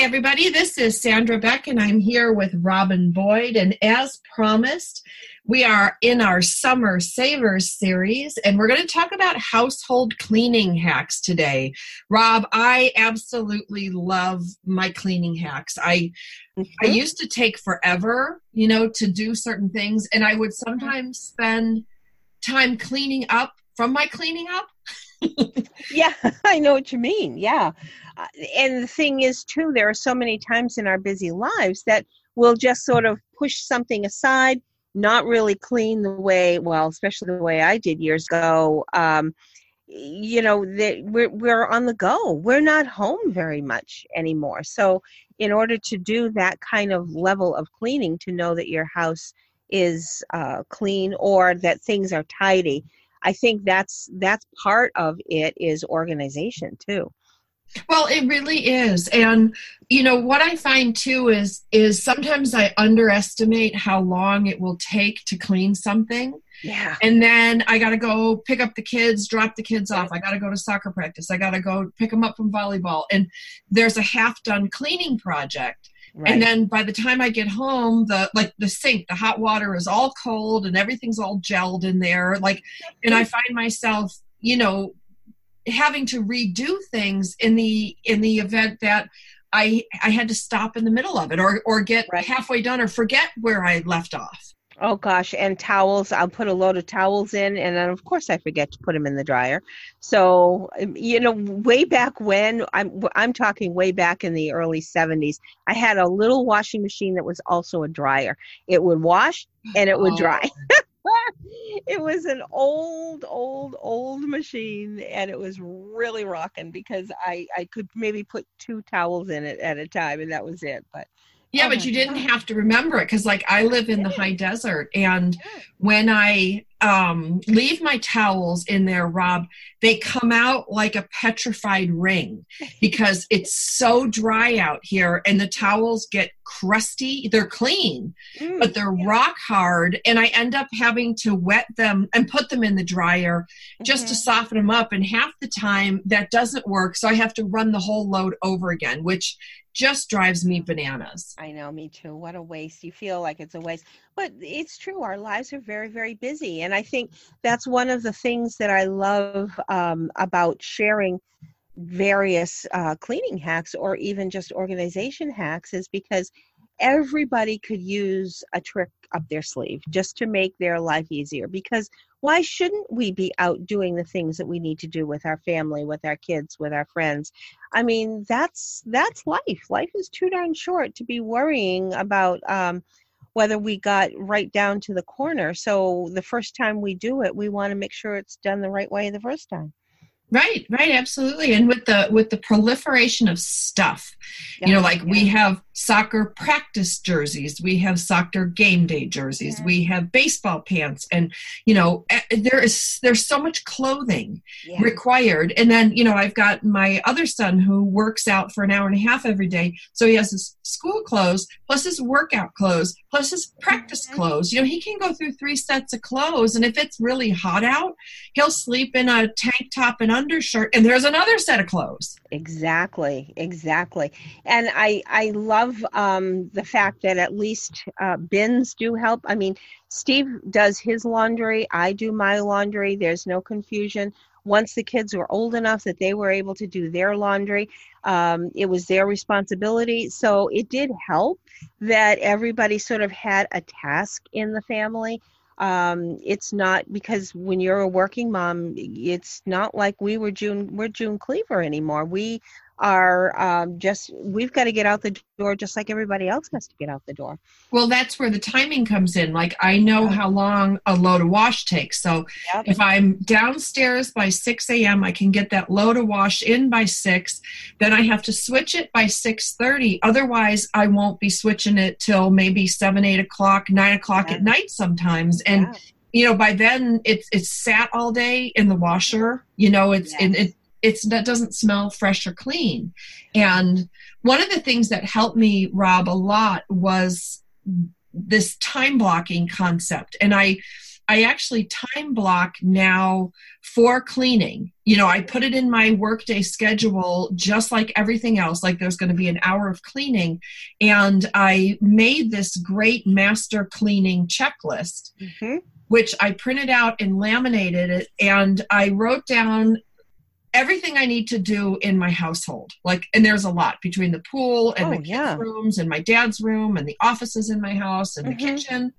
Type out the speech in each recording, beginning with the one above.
Hey, everybody, this is Sandra Beck, and I'm here with Robin Boyd. And as promised, we are in our Summer Savers series, and we're going to talk about household cleaning hacks today. Rob, I absolutely love my cleaning hacks. I mm-hmm. I used to take forever, you know, to do certain things, and I would sometimes spend time cleaning up from my cleaning up. yeah, I know what you mean. Yeah. Uh, and the thing is, too, there are so many times in our busy lives that we'll just sort of push something aside, not really clean the way, well, especially the way I did years ago. Um, you know that we're we're on the go. We're not home very much anymore. So, in order to do that kind of level of cleaning, to know that your house is uh, clean or that things are tidy, I think that's that's part of it is organization too. Well, it really is. And you know what I find too is is sometimes I underestimate how long it will take to clean something. Yeah. And then I got to go pick up the kids, drop the kids off. I got to go to soccer practice. I got to go pick them up from volleyball. And there's a half done cleaning project. Right. And then by the time I get home, the like the sink, the hot water is all cold and everything's all gelled in there. Like and I find myself, you know, having to redo things in the in the event that I I had to stop in the middle of it or or get right. halfway done or forget where I left off. Oh gosh, and towels. I'll put a load of towels in, and then of course I forget to put them in the dryer. So um, you know, way back when I'm I'm talking way back in the early '70s, I had a little washing machine that was also a dryer. It would wash and it would oh. dry. it was an old, old, old machine, and it was really rocking because I I could maybe put two towels in it at a time, and that was it. But yeah, oh but you didn't have to remember it because, like, I live in the high desert, and when I um, leave my towels in there, Rob, they come out like a petrified ring because it's so dry out here, and the towels get crusty. They're clean, mm, but they're yeah. rock hard, and I end up having to wet them and put them in the dryer just mm-hmm. to soften them up. And half the time, that doesn't work, so I have to run the whole load over again, which just drives me bananas. I know, me too. What a waste. You feel like it's a waste. But it's true. Our lives are very, very busy. And I think that's one of the things that I love um, about sharing various uh, cleaning hacks or even just organization hacks is because everybody could use a trick up their sleeve just to make their life easier because why shouldn't we be out doing the things that we need to do with our family with our kids with our friends i mean that's that's life life is too darn short to be worrying about um, whether we got right down to the corner so the first time we do it we want to make sure it's done the right way the first time Right, right, absolutely. And with the with the proliferation of stuff, yeah, you know, like yeah. we have soccer practice jerseys, we have soccer game day jerseys, yeah. we have baseball pants, and you know, eh, there is there's so much clothing required. And then you know, I've got my other son who works out for an hour and a half every day, so he has his school clothes plus his workout clothes plus his practice mm-hmm. clothes. You know, he can go through three sets of clothes, and if it's really hot out, he'll sleep in a tank top and undershirt and there's another set of clothes. Exactly exactly. And i i love um, the fact that at least uh, bins do help. I mean steve does his laundry. I do my laundry. There's no confusion once the kids were old enough that they were able to do their laundry um, it was their responsibility so it did help that everybody sort of had a task in the family um, it's not because when you're a working mom, it's not like we were June. We're June Cleaver anymore. We are um, just we've got to get out the door just like everybody else has to get out the door. Well that's where the timing comes in. Like i know how long a load of wash takes. So yep. if i'm downstairs by 6 a.m i can get that load of wash in by 6 then i have to switch it by 6.30 otherwise i won't be switching it till maybe 7 8 o'clock 9 o'clock yeah. at night sometimes. And yeah. you know by then it's it's sat all day in the washer. You know it's yes. it, it it's that doesn't smell fresh or clean. And one of the things that helped me, Rob, a lot was this time blocking concept. And I I actually time block now for cleaning. You know, I put it in my workday schedule just like everything else, like there's going to be an hour of cleaning. And I made this great master cleaning checklist, mm-hmm. which I printed out and laminated it. And I wrote down everything I need to do in my household. Like, and there's a lot between the pool and oh, the kids' yeah. rooms and my dad's room and the offices in my house and mm-hmm. the kitchen.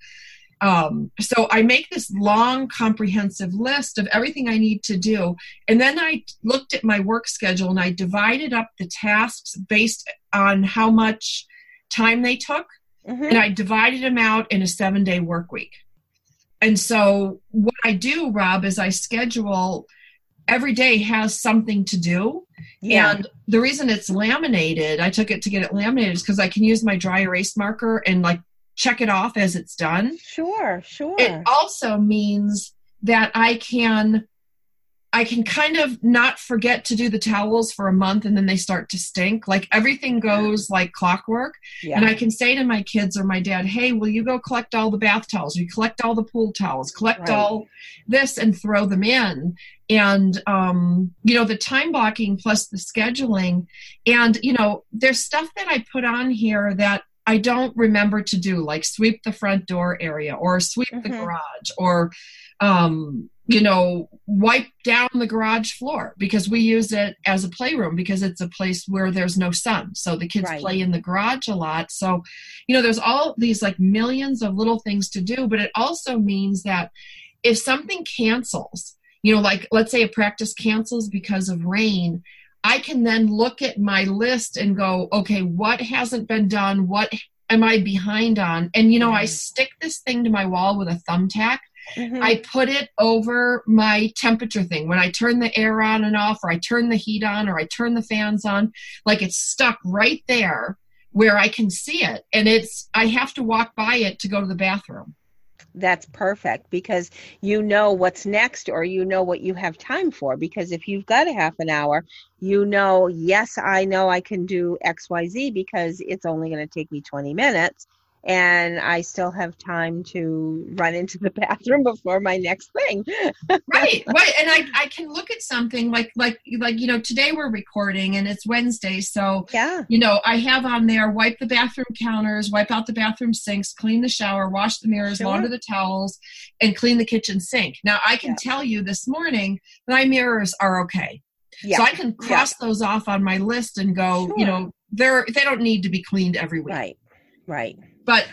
Um, so I make this long, comprehensive list of everything I need to do. And then I looked at my work schedule and I divided up the tasks based on how much time they took. Mm-hmm. And I divided them out in a seven day work week. And so what I do, Rob, is I schedule every day has something to do. Yeah. And the reason it's laminated, I took it to get it laminated is because I can use my dry erase marker and like check it off as it's done. Sure, sure. It also means that I can I can kind of not forget to do the towels for a month and then they start to stink. Like everything goes like clockwork. Yeah. And I can say to my kids or my dad, hey, will you go collect all the bath towels? You collect all the pool towels, collect right. all this and throw them in. And, um, you know, the time blocking plus the scheduling. And, you know, there's stuff that I put on here that I don't remember to do, like sweep the front door area or sweep mm-hmm. the garage or, um, you know, wipe down the garage floor because we use it as a playroom because it's a place where there's no sun. So the kids right. play in the garage a lot. So, you know, there's all these like millions of little things to do, but it also means that if something cancels, you know, like let's say a practice cancels because of rain, I can then look at my list and go, okay, what hasn't been done? What am I behind on? And, you know, I stick this thing to my wall with a thumbtack Mm-hmm. I put it over my temperature thing. When I turn the air on and off, or I turn the heat on, or I turn the fans on, like it's stuck right there where I can see it. And it's, I have to walk by it to go to the bathroom. That's perfect because you know what's next or you know what you have time for. Because if you've got a half an hour, you know, yes, I know I can do XYZ because it's only going to take me 20 minutes and I still have time to run into the bathroom before my next thing. right, right. And I, I can look at something like like like you know today we're recording and it's Wednesday, so yeah, you know I have on there wipe the bathroom counters, wipe out the bathroom sinks, clean the shower, wash the mirrors, sure. launder the towels, and clean the kitchen sink. Now I can yeah. tell you this morning my mirrors are okay. Yeah. So I can cross yeah. those off on my list and go, sure. you know, they're they don't need to be cleaned every week. Right. Right but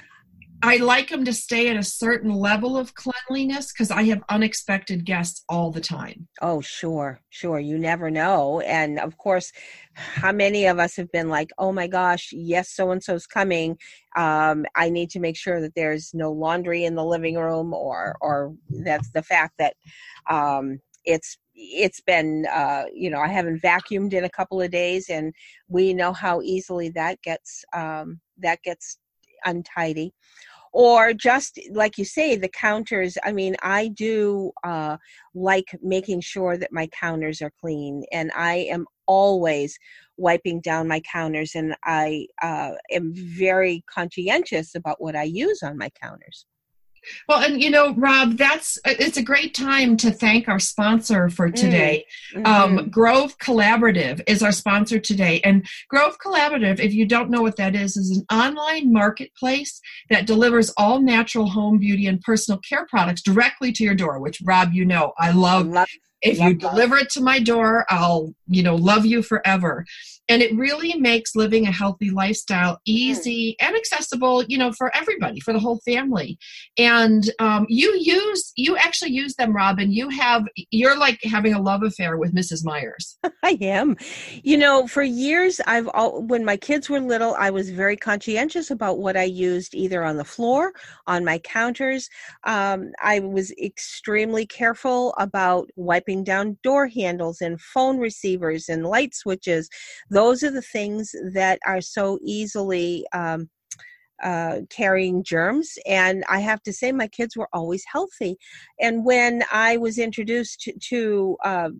I like them to stay at a certain level of cleanliness because I have unexpected guests all the time. Oh, sure, sure. You never know. And of course, how many of us have been like, oh my gosh, yes, so and so's coming. Um, I need to make sure that there's no laundry in the living room, or, or that's the fact that um, it's it's been uh, you know i haven't vacuumed in a couple of days and we know how easily that gets um, that gets untidy or just like you say the counters i mean i do uh, like making sure that my counters are clean and i am always wiping down my counters and i uh, am very conscientious about what i use on my counters well, and you know, Rob, that's it's a great time to thank our sponsor for mm, today. Mm-hmm. Um, Grove Collaborative is our sponsor today, and Grove Collaborative, if you don't know what that is, is an online marketplace that delivers all natural home beauty and personal care products directly to your door. Which, Rob, you know, I love. love if you deliver it to my door i'll you know love you forever. And it really makes living a healthy lifestyle hmm. easy and accessible you know for everybody for the whole family. And um, you use you actually use them robin. You have you're like having a love affair with mrs Meyer's. I am. You know for years i've all when my kids were little i was very conscientious about what i used either on the floor on my counters. Um, i was extremely careful about wiping down door handles and phone receivers and light switches those are the things that are so easily um, uh, carrying germs. And I have to say, my kids were always healthy. And when I was introduced to, to uh,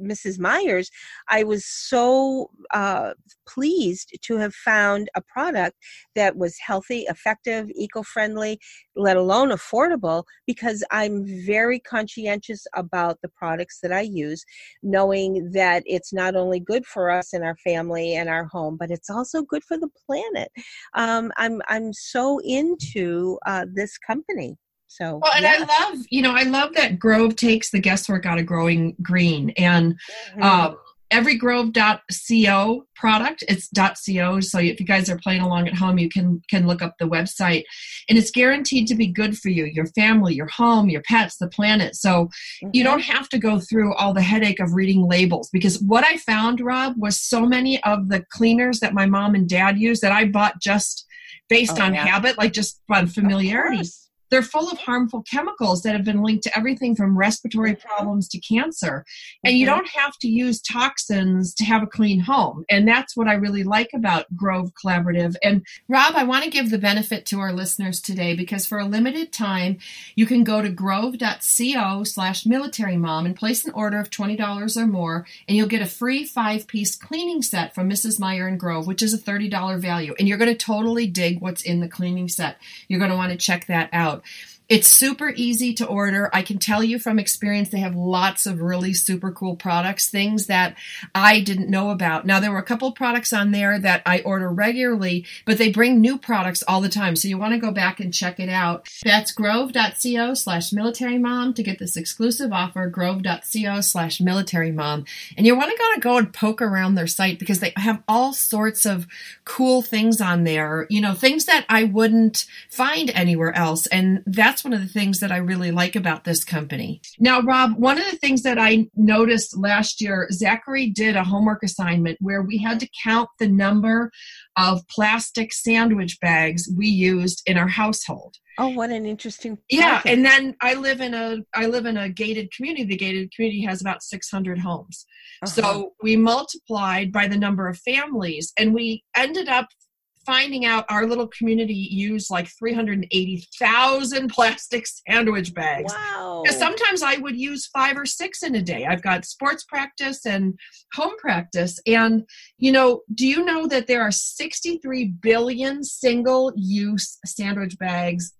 Mrs. Meyer's, I was so uh, pleased to have found a product that was healthy, effective, eco friendly, let alone affordable, because I'm very conscientious about the products that I use, knowing that it's not only good for us and our family and our home, but it's also good for the planet. Um, I'm, I'm so into uh, this company. So well, and yeah. I love, you know, I love that Grove takes the guesswork out of growing green and mm-hmm. um, every grove.co product it's co so if you guys are playing along at home you can can look up the website and it's guaranteed to be good for you your family your home your pets the planet so mm-hmm. you don't have to go through all the headache of reading labels because what i found rob was so many of the cleaners that my mom and dad use that i bought just based oh, on yeah. habit like just on familiarity they're full of harmful chemicals that have been linked to everything from respiratory mm-hmm. problems to cancer. And mm-hmm. you don't have to use toxins to have a clean home. And that's what I really like about Grove Collaborative. And Rob, I want to give the benefit to our listeners today because for a limited time, you can go to grove.co slash military mom and place an order of $20 or more, and you'll get a free five piece cleaning set from Mrs. Meyer and Grove, which is a $30 value. And you're going to totally dig what's in the cleaning set. You're going to want to check that out out. It's super easy to order. I can tell you from experience, they have lots of really super cool products, things that I didn't know about. Now, there were a couple products on there that I order regularly, but they bring new products all the time. So you want to go back and check it out. That's grove.co slash military mom to get this exclusive offer, grove.co slash military mom. And you want to go and poke around their site because they have all sorts of cool things on there, you know, things that I wouldn't find anywhere else. And that's that's one of the things that I really like about this company. Now, Rob, one of the things that I noticed last year, Zachary did a homework assignment where we had to count the number of plastic sandwich bags we used in our household. Oh, what an interesting. Yeah, and then I live in a I live in a gated community. The gated community has about 600 homes. Uh-huh. So we multiplied by the number of families and we ended up finding out our little community used like 380,000 plastic sandwich bags. Wow. Sometimes I would use five or six in a day. I've got sports practice and home practice. And, you know, do you know that there are 63 billion single use sandwich bags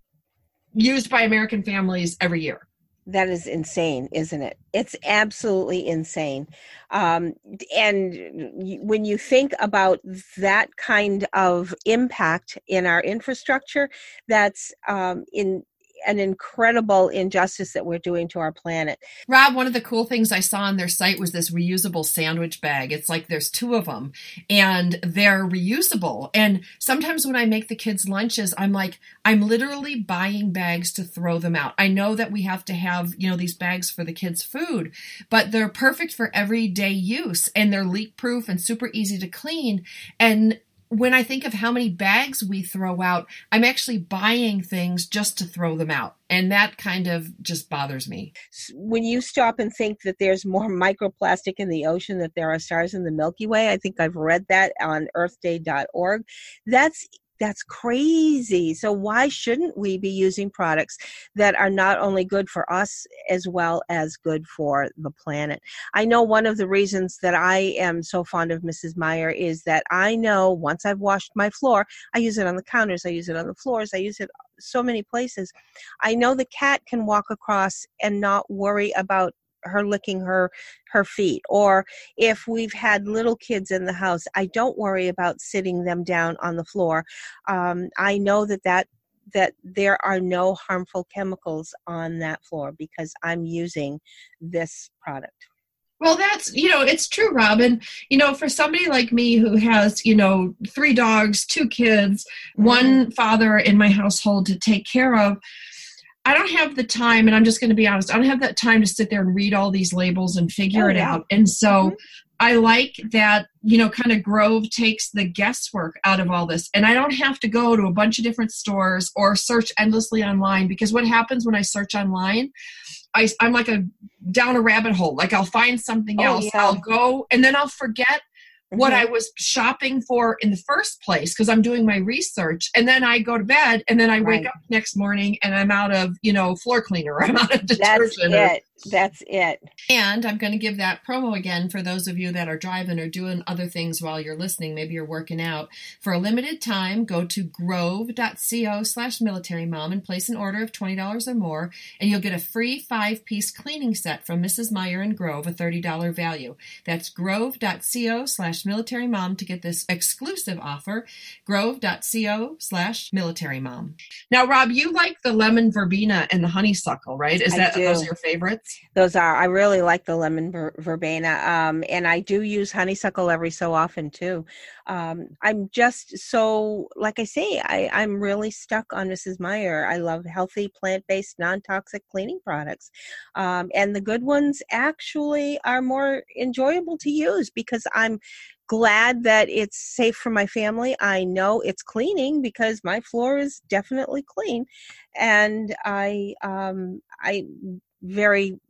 used by American families every year? That is insane isn't it? It's absolutely insane. Um, and when you think about that kind of impact in our infrastructure that's um, in an incredible injustice that we're doing to our planet. Rob, one of the cool things I saw on their site was this reusable sandwich bag. It's like there's two of them and they're reusable. And sometimes when I make the kids lunches, I'm like, I'm literally buying bags to throw them out. I know that we have to have, you know, these bags for the kids' food, but they're perfect for everyday use and they're leak proof and super easy to clean. And when I think of how many bags we throw out, I'm actually buying things just to throw them out. And that kind of just bothers me. When you stop and think that there's more microplastic in the ocean than there are stars in the Milky Way, I think I've read that on earthday.org. That's that's crazy. So why shouldn't we be using products that are not only good for us as well as good for the planet? I know one of the reasons that I am so fond of Mrs. Meyer is that I know once I've washed my floor, I use it on the counters, I use it on the floors, I use it so many places. I know the cat can walk across and not worry about her licking her her feet or if we've had little kids in the house i don't worry about sitting them down on the floor um, i know that that that there are no harmful chemicals on that floor because I'm using this product. Well, that's, you know, it's true, Robin. You know, for somebody like me who has, you know, three dogs, two kids, mm-hmm. one father in my household to take care of, I don't have the time, and I'm just going to be honest, I don't have that time to sit there and read all these labels and figure oh, it yeah. out. And so mm-hmm. I like that, you know, kind of Grove takes the guesswork out of all this. And I don't have to go to a bunch of different stores or search endlessly online because what happens when I search online, I, I'm like a down a rabbit hole. Like I'll find something oh, else, yeah. I'll go, and then I'll forget what mm-hmm. I was shopping for in the first place because I'm doing my research. And then I go to bed and then I wake up next morning and I'm out of, you know, floor cleaner. I'm out of detergent. That's it. That's it. And I'm going to give that promo again for those of you that are driving or doing other things while you're listening. Maybe you're working out. For a limited time, go to grove.co slash military mom and place an order of $20 or more, and you'll get a free five piece cleaning set from Mrs. Meyer and Grove, a $30 value. That's grove.co slash military mom to get this exclusive offer. Grove.co slash military mom. Now, Rob, you like the lemon verbena and the honeysuckle, right? Is that those are your favorites? Those are. I really like the lemon ver- verbena, um, and I do use honeysuckle every so often too. Um, I'm just so, like I say, I, I'm really stuck on Mrs. Meyer. I love healthy, plant-based, non-toxic cleaning products, um, and the good ones actually are more enjoyable to use because I'm glad that it's safe for my family. I know it's cleaning because my floor is definitely clean, and I um, I very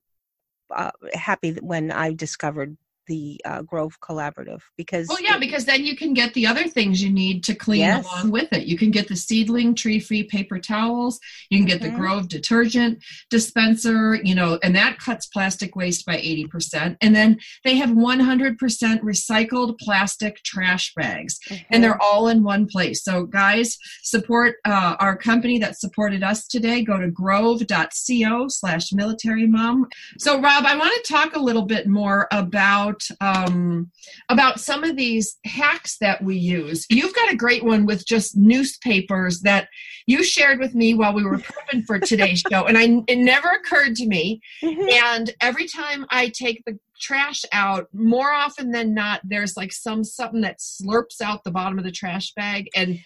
uh, happy when I discovered the uh, Grove Collaborative because well yeah because then you can get the other things you need to clean yes. along with it. You can get the seedling tree free paper towels. You can get the Grove detergent dispenser. You know, and that cuts plastic waste by eighty percent. And then they have one hundred percent recycled plastic trash bags, and they're all in one place. So guys, support uh, our company that supported us today. Go to grove.co slash military mom. So Rob, I want to talk a little bit more about about um, about some of these hacks that we use. You've got a great one with just newspapers that you shared with me while we were prepping for today's show, and I it never occurred to me. Mm-hmm. And every time I take the trash out, more often than not, there's like some something that slurps out the bottom of the trash bag and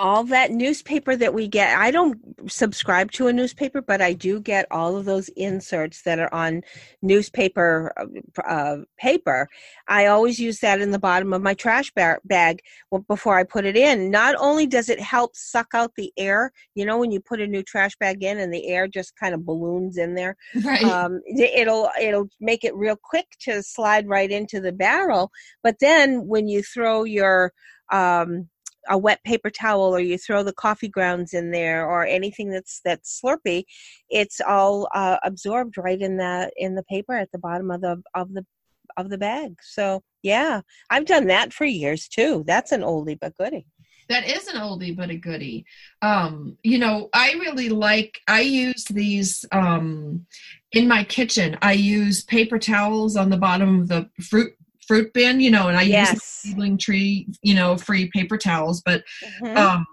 all that newspaper that we get i don't subscribe to a newspaper but i do get all of those inserts that are on newspaper uh, uh paper i always use that in the bottom of my trash bag before i put it in not only does it help suck out the air you know when you put a new trash bag in and the air just kind of balloons in there right. um, it'll it'll make it real quick to slide right into the barrel but then when you throw your um, a wet paper towel or you throw the coffee grounds in there or anything that's that's slurpy it's all uh, absorbed right in the in the paper at the bottom of the of the of the bag. So yeah i've done that for years too. That's an oldie but goodie. That is an oldie but a goodie. Um you know i really like i use these um in my kitchen i use paper towels on the bottom of the fruit fruit bin, you know, and I yes. use seedling tree, you know, free paper towels. But mm-hmm. um,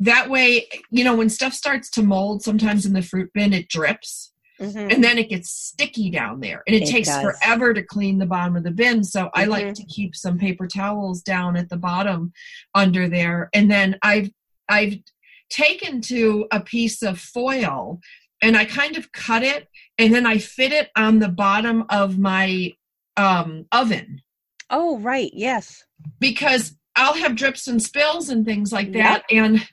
that way, you know, when stuff starts to mold, sometimes in the fruit bin it drips. Mm-hmm. And then it gets sticky down there, and it, it takes does. forever to clean the bottom of the bin. So mm-hmm. I like mm-hmm. to keep some paper towels down at the bottom under there, and then I've I've taken to a piece of foil and I kind of cut it and then I fit it on the bottom of my um, oven. Oh, right. Yes. Because I'll have drips and spills and things like that. Yep. And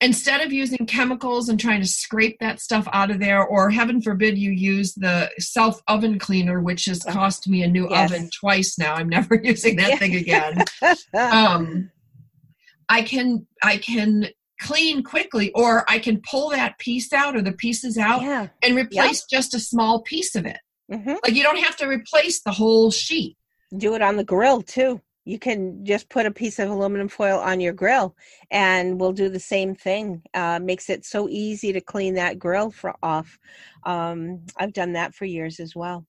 instead of using chemicals and trying to scrape that stuff out of there, or heaven forbid you use the self oven cleaner, which has oh, cost me a new yes. oven twice now. I'm never using that thing again. um, I can I can clean quickly, or I can pull that piece out or the pieces out yeah. and replace yep. just a small piece of it. Mm-hmm. Like you don't have to replace the whole sheet do it on the grill too. You can just put a piece of aluminum foil on your grill and we'll do the same thing. Uh, makes it so easy to clean that grill for, off. Um, I've done that for years as well.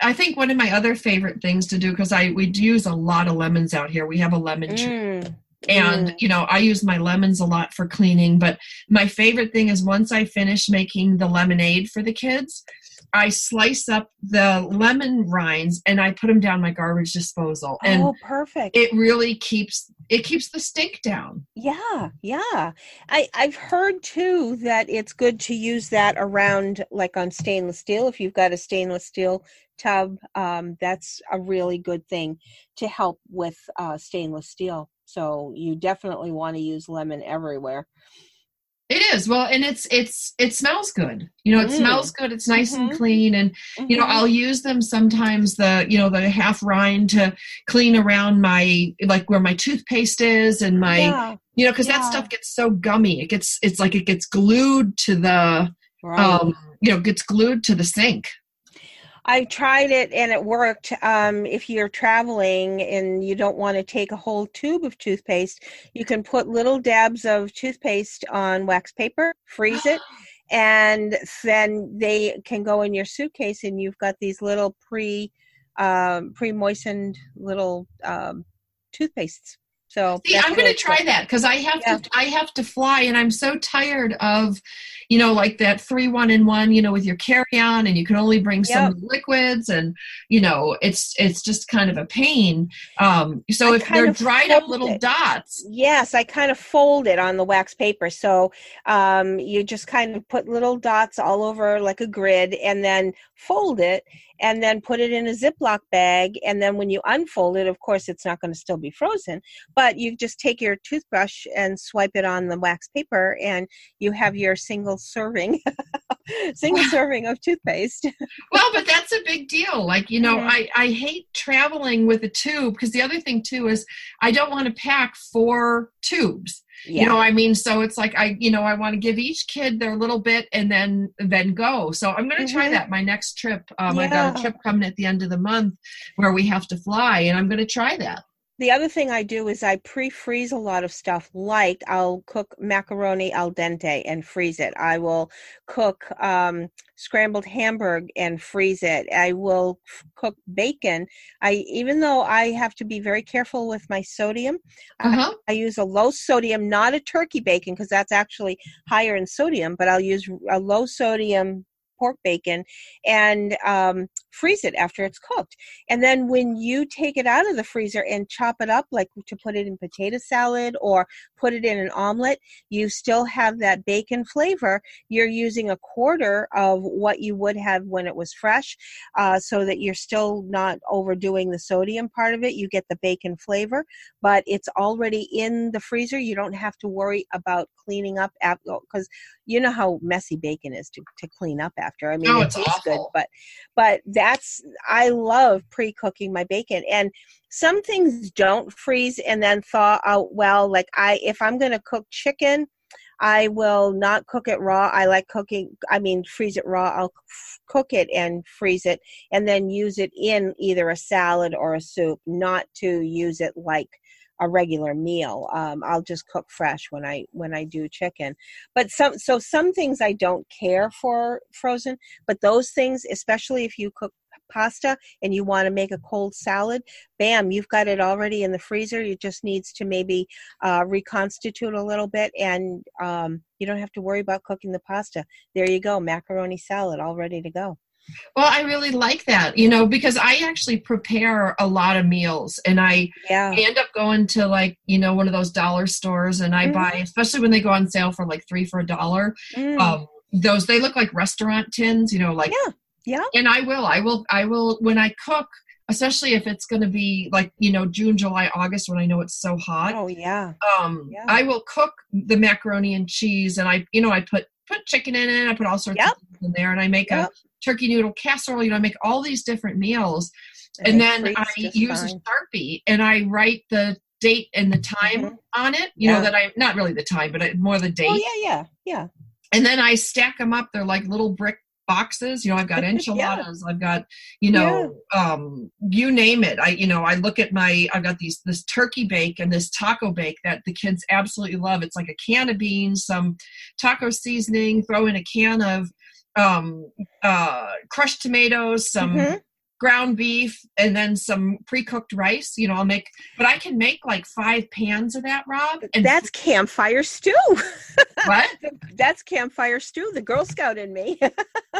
I think one of my other favorite things to do because I we use a lot of lemons out here. We have a lemon tree, mm. and Mm. you know i use my lemons a lot for cleaning but my favorite thing is once i finish making the lemonade for the kids i slice up the lemon rinds and i put them down my garbage disposal and oh, perfect. it really keeps it keeps the stink down Yeah, yeah. I I've heard too that it's good to use that around like on stainless steel if you've got a stainless steel tub. Um, that's a really good thing to help with uh, stainless steel. So you definitely want to use lemon everywhere. It is well and it's it's it smells good you know it Mm. smells good it's nice and Mhm. clean and you know Mhm. i'll use them sometimes the you know the half rind to clean around my like where my toothpaste is and my yeah, you know because Yeah. that stuff gets so gummy it gets it's like it gets glued to the right. um you know gets glued to the sink I tried it and it worked. Um, if you're traveling and you don't want to take a whole tube of toothpaste, you can put little dabs of toothpaste on wax paper, freeze it, and then they can go in your suitcase and you've got these little pre um, pre moistened little um, toothpastes. So See, I'm going to try that because I have Yeah. to. I have to fly, and I'm so tired of, you know, like that three one in one. You know, with your carry on, and you can only bring some liquids, and you know, it's it's just kind of a pain. Um, so I if they're dried up little it. dots, Yes, I kind of fold it on the wax paper. So um, you just kind of put little dots all over like a grid and then fold it and then put it in a Ziploc bag. And then when you unfold it, of course, it's not going to still be frozen, but you just take your toothbrush and swipe it on the wax paper and you have your single serving. single serving of toothpaste well, but that's a big deal. Like you know, Mhm. I I hate traveling with a tube because the other thing too is I don't want to pack four tubes. Yeah you know i mean? So it's like i you know i want to give each kid their little bit and then then go. So i'm going to try Mhm. that my next trip um i got a trip coming at the end of the month where we have to fly and i'm going to try that The other thing I do is I pre-freeze a lot of stuff. Like I'll cook macaroni al dente and freeze it. I will cook um, scrambled hamburg and freeze it. I will f- cook bacon. I even though I have to be very careful with my sodium, uh-huh I use a low sodium, not a turkey bacon because that's actually higher in sodium, but I'll use a low sodium pork bacon and um, freeze it after it's cooked. And then when you take it out of the freezer and chop it up, like to put it in potato salad or put it in an omelet, you still have that bacon flavor. You're using a quarter of what you would have when it was fresh, uh, so that you're still not overdoing the sodium part of it. You get the bacon flavor, but it's already in the freezer. You don't have to worry about cleaning up because you know how messy bacon is to, to clean up after. I mean, Oh, it it's tastes good, but but that's I love pre-cooking my bacon and some things don't freeze and then thaw out well. Like I, if I'm going to cook chicken, I will not cook it raw. I like cooking. I mean, freeze it raw. I'll f- cook it and freeze it, and then use it in either a salad or a soup. Not to use it like a regular meal. Um, I'll just cook fresh when I when I do chicken. But some so some things I don't care for frozen, but those things, especially if you cook pasta and you want to make a cold salad, bam, you've got it already in the freezer. It just needs to maybe uh, reconstitute a little bit, and um, you don't have to worry about cooking the pasta. There you go, macaroni salad all ready to go. Well i really like that you know because i actually prepare a lot of meals and i Yeah. End up going to like you know one of those dollar stores and i Mhm. buy especially when they go on sale for like three for a dollar Mm. um those they look like restaurant tins you know like yeah. Yeah. and i will i will i will when i cook especially if it's going to be like you know june july august when i know it's so hot Oh yeah. um Yeah. i will cook the macaroni and cheese and i you know i put put chicken in it i put all sorts Yep. of things in there and i make Yep. a turkey noodle casserole you know i make all these different meals and they then i use fine. a sharpie and i write the date and the time Mhm. on it you know that i not really the time but more the date Oh yeah, yeah, yeah. and then I stack them up. They're like little brick boxes. You know, I've got enchiladas. I've got, you know, um, you name it. I, you know, I look at my, I've got these, this turkey bake and this taco bake that the kids absolutely love. It's like a can of beans, some taco seasoning, throw in a can of, um, uh, crushed tomatoes, some Mhm. Ground beef and then some pre-cooked rice you know i'll make but i can make like five pans of that rob and that's campfire stew. What? That's campfire stew the girl scout in me.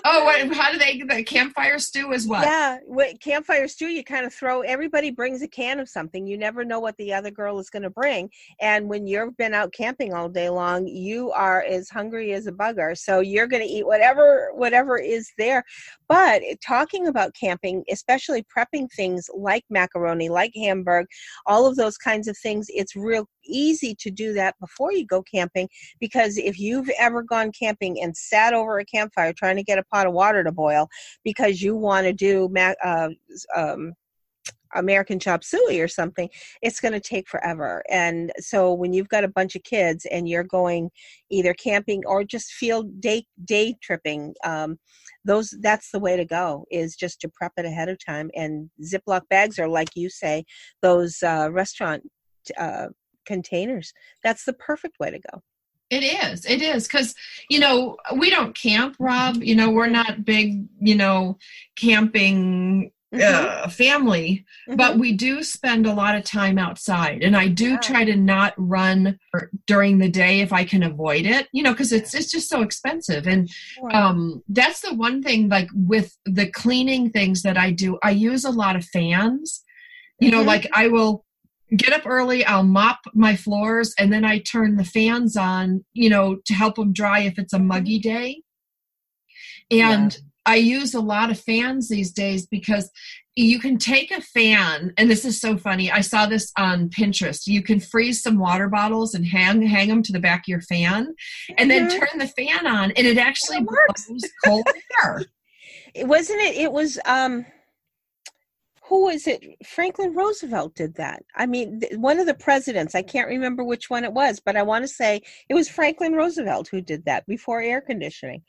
Oh what, how do they the campfire stew is what? Yeah what, campfire stew you kind of throw everybody brings a can of something. You never know what the other girl is going to bring. And when you've been out camping all day long you are as hungry as a bugger. So you're going to eat whatever whatever is there but talking about camping especially prepping things like macaroni, like hamburg, all of those kinds of things, it's real easy to do that before you go camping because if you've ever gone camping and sat over a campfire trying to get a pot of water to boil because you want to do uh, um, American chop suey or something, it's going to take forever. And so when you've got a bunch of kids and you're going either camping or just field day day tripping, um, those that's the way to go is just to prep it ahead of time. And ziploc bags are like you say those uh, restaurant uh, containers. That's the perfect way to go. It is. It is. Because you know we don't camp rob. You know we're not big you know camping mm-hmm. uh, family, mm-hmm. but we do spend a lot of time outside. And I do yeah. try to not run during the day if I can avoid it, you know, because it's it's just so expensive. And um, that's the one thing, like with the cleaning things that I do, I use a lot of fans. You know, mm-hmm. like I will get up early i'll mop my floors and then i turn the fans on you know to help them dry if it's a muggy mm-hmm. day and I use a lot of fans these days because you can take a fan, and this is so funny. I saw this on Pinterest. You can freeze some water bottles and hang hang them to the back of your fan, and then mm-hmm. turn the fan on, and it actually it blows cold air. It Wasn't it? It was. um who was it? Franklin Roosevelt did that. I mean, one of the presidents, I can't remember which one it was, but I want to say it was Franklin Roosevelt who did that before air conditioning.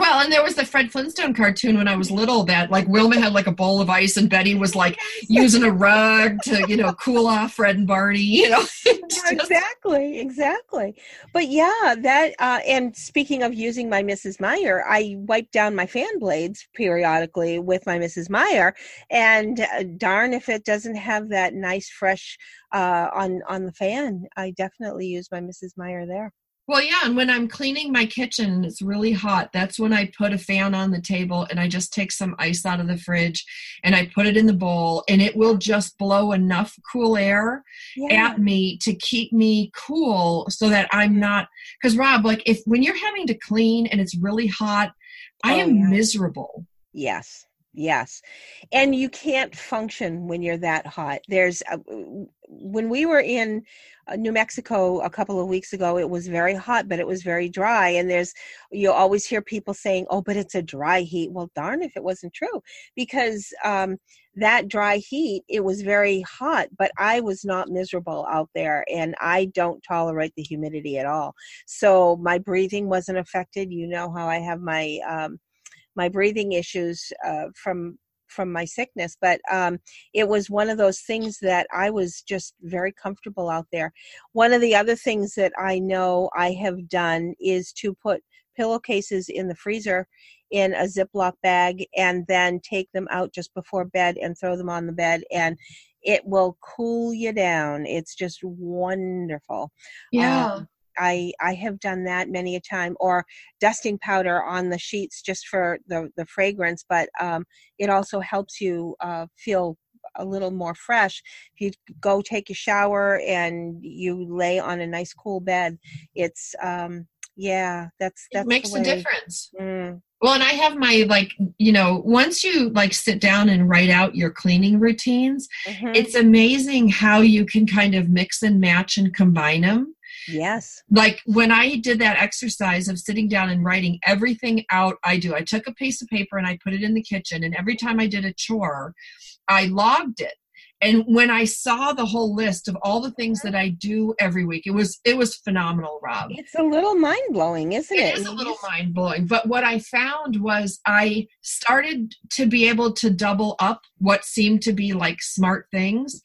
Well, and there was the Fred Flintstone cartoon when I was little that like Wilma had like a bowl of ice and Betty was like using a rug to, you know, cool off Fred and Barney, you know. exactly, exactly. But yeah, that uh and speaking of using my Mrs. Meyer, I wipe down my fan blades periodically with my Mrs. Meyer and uh, darn if it doesn't have that nice fresh uh on on the fan. I definitely use my Mrs. Meyer there. Well, yeah, and when I'm cleaning my kitchen and it's really hot, that's when I put a fan on the table and I just take some ice out of the fridge and I put it in the bowl and it will just blow enough cool air yeah. at me to keep me cool so that I'm not cuz Rob, like if when you're having to clean and it's really hot, I oh, am yeah. miserable. Yes. Yes. And you can't function when you're that hot. There's a, when we were in uh, New Mexico a couple of weeks ago, it was very hot, but it was very dry. And there's, you always hear people saying, oh, but it's a dry heat. Well, darn if it wasn't true, because um, that dry heat, it was very hot, but I was not miserable out there. And I don't tolerate the humidity at all. So my breathing wasn't affected. You know how I have my, um, my breathing issues uh, from from my sickness but um, it was one of those things that i was just very comfortable out there. One of the other things that i know i have done is to put pillowcases in the freezer in a ziploc bag and then take them out just before bed and throw them on the bed and it will cool you down. It's just wonderful. Yeah. Um, I I have done that many a time, or dusting powder on the sheets just for the the fragrance. But um, it also helps you uh, feel a little more fresh. If you go take a shower and you lay on a nice cool bed, it's um, yeah, that's that's it makes a difference. Mm. Well, and I have my like, you know, once you like sit down and write out your cleaning routines, mm-hmm. it's amazing how you can kind of mix and match and combine them. Yes. Like when I did that exercise of sitting down and writing everything out I do, I took a piece of paper and I put it in the kitchen, and every time I did a chore, I logged it. And when I saw the whole list of all the things that I do every week, it was it was phenomenal, Rob. It's a little mind blowing, isn't it? It is a little mind blowing. But what I found was I started to be able to double up what seemed to be like smart things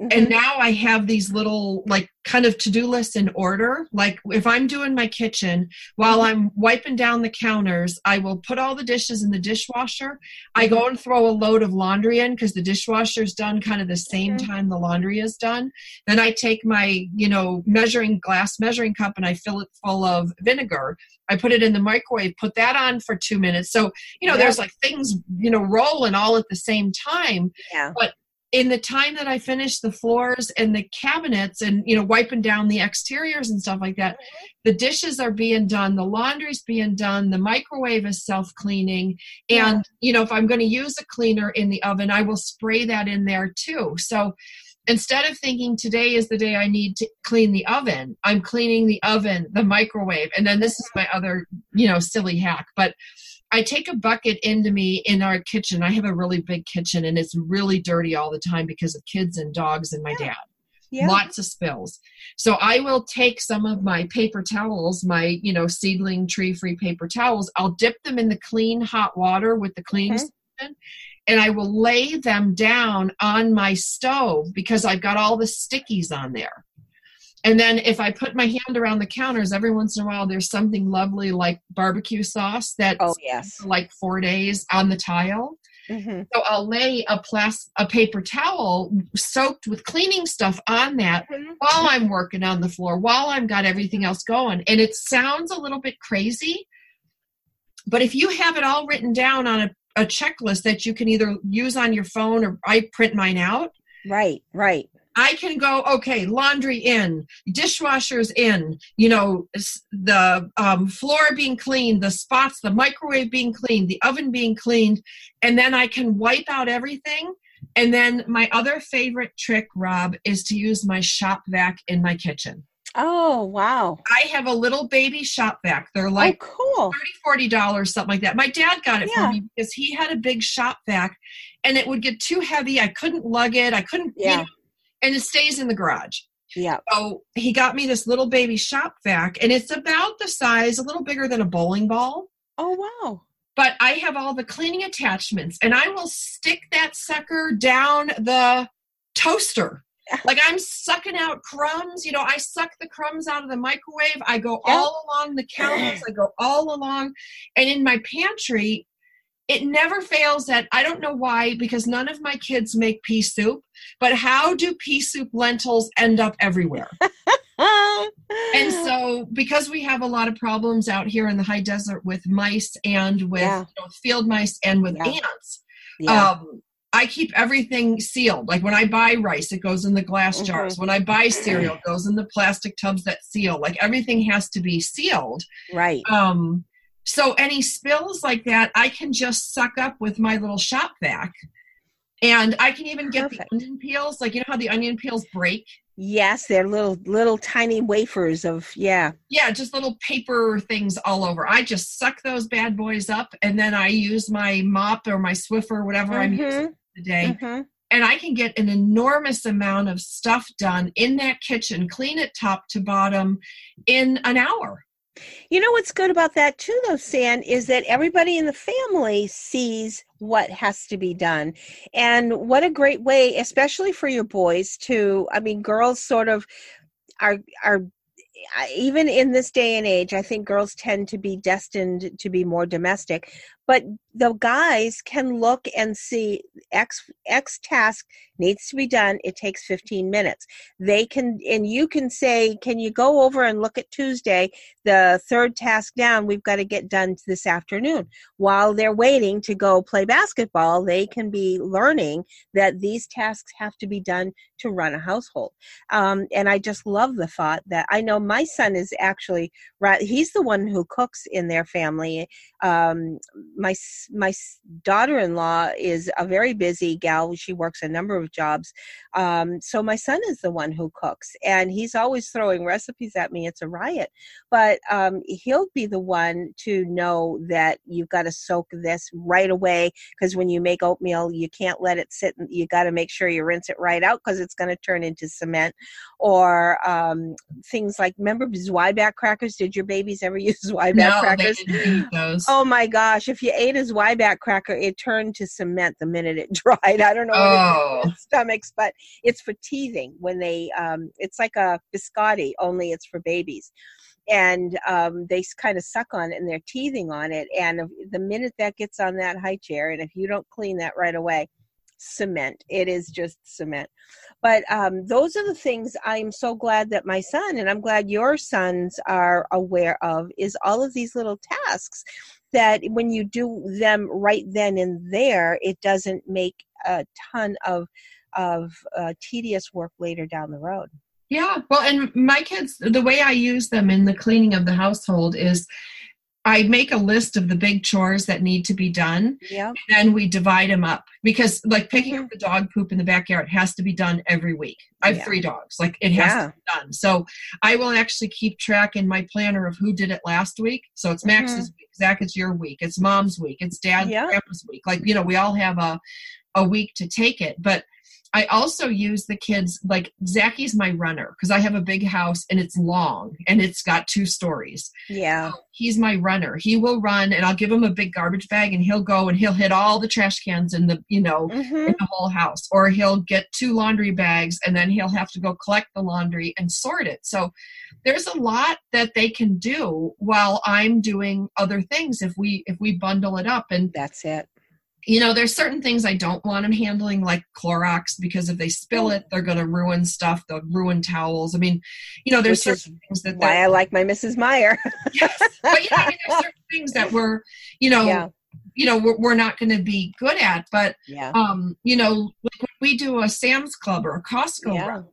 Mm-hmm. And now I have these little like kind of to-do lists in order. Like if I'm doing my kitchen while mm-hmm. I'm wiping down the counters, I will put all the dishes in the dishwasher. I go and throw a load of laundry in because the dishwasher's done kind of the same mm-hmm. time the laundry is done. Then I take my, you know, measuring glass measuring cup and I fill it full of vinegar. I put it in the microwave, put that on for two minutes. So, you know, there's like things, you know, rolling all at the same time. Yeah. But in the time that I finished the floors and the cabinets and you know wiping down the exteriors and stuff like that, mm-hmm. the dishes are being done, the laundry's being done, the microwave is self-cleaning, and yeah. you know if I'm going to use a cleaner in the oven, I will spray that in there too. So instead of thinking today is the day I need to clean the oven, I'm cleaning the oven, the microwave, and then this is my other, you know, silly hack, but I take a bucket into me in our kitchen. I have a really big kitchen and it's really dirty all the time because of kids and dogs and my yeah. dad. Yeah. Lots of spills. So I will take some of my paper towels, my, you know, seedling tree free paper towels, I'll dip them in the clean hot water with the cleaning okay. solution and I will lay them down on my stove because I've got all the stickies on there. And then if I put my hand around the counters, every once in a while there's something lovely like barbecue sauce that oh yes like four days on the tile. Mm-hmm. So I'll lay a plas- a paper towel soaked with cleaning stuff on that mm-hmm. while I'm working on the floor, while I've got everything else going. And it sounds a little bit crazy, but if you have it all written down on a, a checklist that you can either use on your phone or I print mine out. Right, right. I can go, okay, laundry in, dishwashers in, you know, the um, floor being cleaned, the spots, the microwave being cleaned, the oven being cleaned, and then I can wipe out everything. And then my other favorite trick, Rob, is to use my shop vac in my kitchen. Oh, wow. I have a little baby shop vac. They're oh, like oh, cool. 30 $40, something like that. My dad got it yeah. for me because he had a big shop vac and it would get too heavy. I couldn't lug it. I couldn't, yeah. You know, and it stays in the garage. Yeah. So he got me this little baby shop vac, and it's about the size, a little bigger than a bowling ball. Oh, wow. But I have all the cleaning attachments, and I will stick that sucker down the toaster. like I'm sucking out crumbs. You know, I suck the crumbs out of the microwave. I go all along the counters. I go all along. And in my pantry, it never fails that I don't know why, because none of my kids make pea soup, but how do pea soup lentils end up everywhere? and so, because we have a lot of problems out here in the high desert with mice and with yeah. you know, field mice and with yeah. ants, yeah. Um, I keep everything sealed. Like when I buy rice, it goes in the glass mm-hmm. jars. When I buy cereal, it goes in the plastic tubs that seal. Like everything has to be sealed. Right. Um, so any spills like that, I can just suck up with my little shop vac. And I can even get Perfect. the onion peels. Like you know how the onion peels break? Yes, they're little little tiny wafers of yeah. Yeah, just little paper things all over. I just suck those bad boys up and then I use my mop or my Swiffer whatever mm-hmm. I'm using today. Mm-hmm. And I can get an enormous amount of stuff done in that kitchen, clean it top to bottom in an hour. You know what's good about that too, though, San, is that everybody in the family sees what has to be done. And what a great way, especially for your boys, to, I mean, girls sort of are are even in this day and age, I think girls tend to be destined to be more domestic. But the guys can look and see X X task needs to be done. It takes 15 minutes. They can, and you can say, can you go over and look at Tuesday? The third task down, we've got to get done this afternoon. While they're waiting to go play basketball, they can be learning that these tasks have to be done to run a household. Um, and I just love the thought that I know my son is actually he's the one who cooks in their family. Um, my my daughter-in-law is a very busy gal. She works a number of jobs. Um, so my son is the one who cooks, and he's always throwing recipes at me. It's a riot, but um, he'll be the one to know that you've got to soak this right away because when you make oatmeal, you can't let it sit. You got to make sure you rinse it right out because it's going to turn into cement. Or um, things like remember Zwieback crackers? Did your babies ever use Zwieback no, crackers? They didn't eat those. Oh my gosh! If if you ate a Zwieback cracker, it turned to cement the minute it dried. I don't know oh. what stomachs, but it's for teething when they. Um, it's like a biscotti, only it's for babies, and um, they kind of suck on it and they're teething on it. And the minute that gets on that high chair, and if you don't clean that right away, cement. It is just cement. But um, those are the things I'm so glad that my son, and I'm glad your sons are aware of, is all of these little tasks that when you do them right then and there, it doesn't make a ton of of uh, tedious work later down the road. Yeah, well, and my kids, the way I use them in the cleaning of the household is I make a list of the big chores that need to be done. Yeah. then we divide them up because, like, picking up the dog poop in the backyard has to be done every week. I have yeah. three dogs. Like, it has yeah. to be done. So I will actually keep track in my planner of who did it last week. So it's Max's mm-hmm. week. Zach, it's your week. It's mom's week. It's dad's yeah. grandpa's week. Like, you know, we all have a, a week to take it. But I also use the kids like Zacky's my runner because I have a big house and it's long and it's got two stories. Yeah. So he's my runner. He will run and I'll give him a big garbage bag and he'll go and he'll hit all the trash cans in the, you know, mm-hmm. in the whole house. Or he'll get two laundry bags and then he'll have to go collect the laundry and sort it. So there's a lot that they can do while I'm doing other things if we if we bundle it up and that's it you know, there's certain things I don't want them handling, like Clorox, because if they spill it, they're going to ruin stuff. They'll ruin towels. I mean, you know, there's Which certain things that. Why I like my Mrs. Meyer. yes, but yeah, I mean, there's certain things that we're, you know, yeah. you know, we're, we're not going to be good at. But, yeah. um, you know, like when we do a Sam's Club or a Costco yeah. run,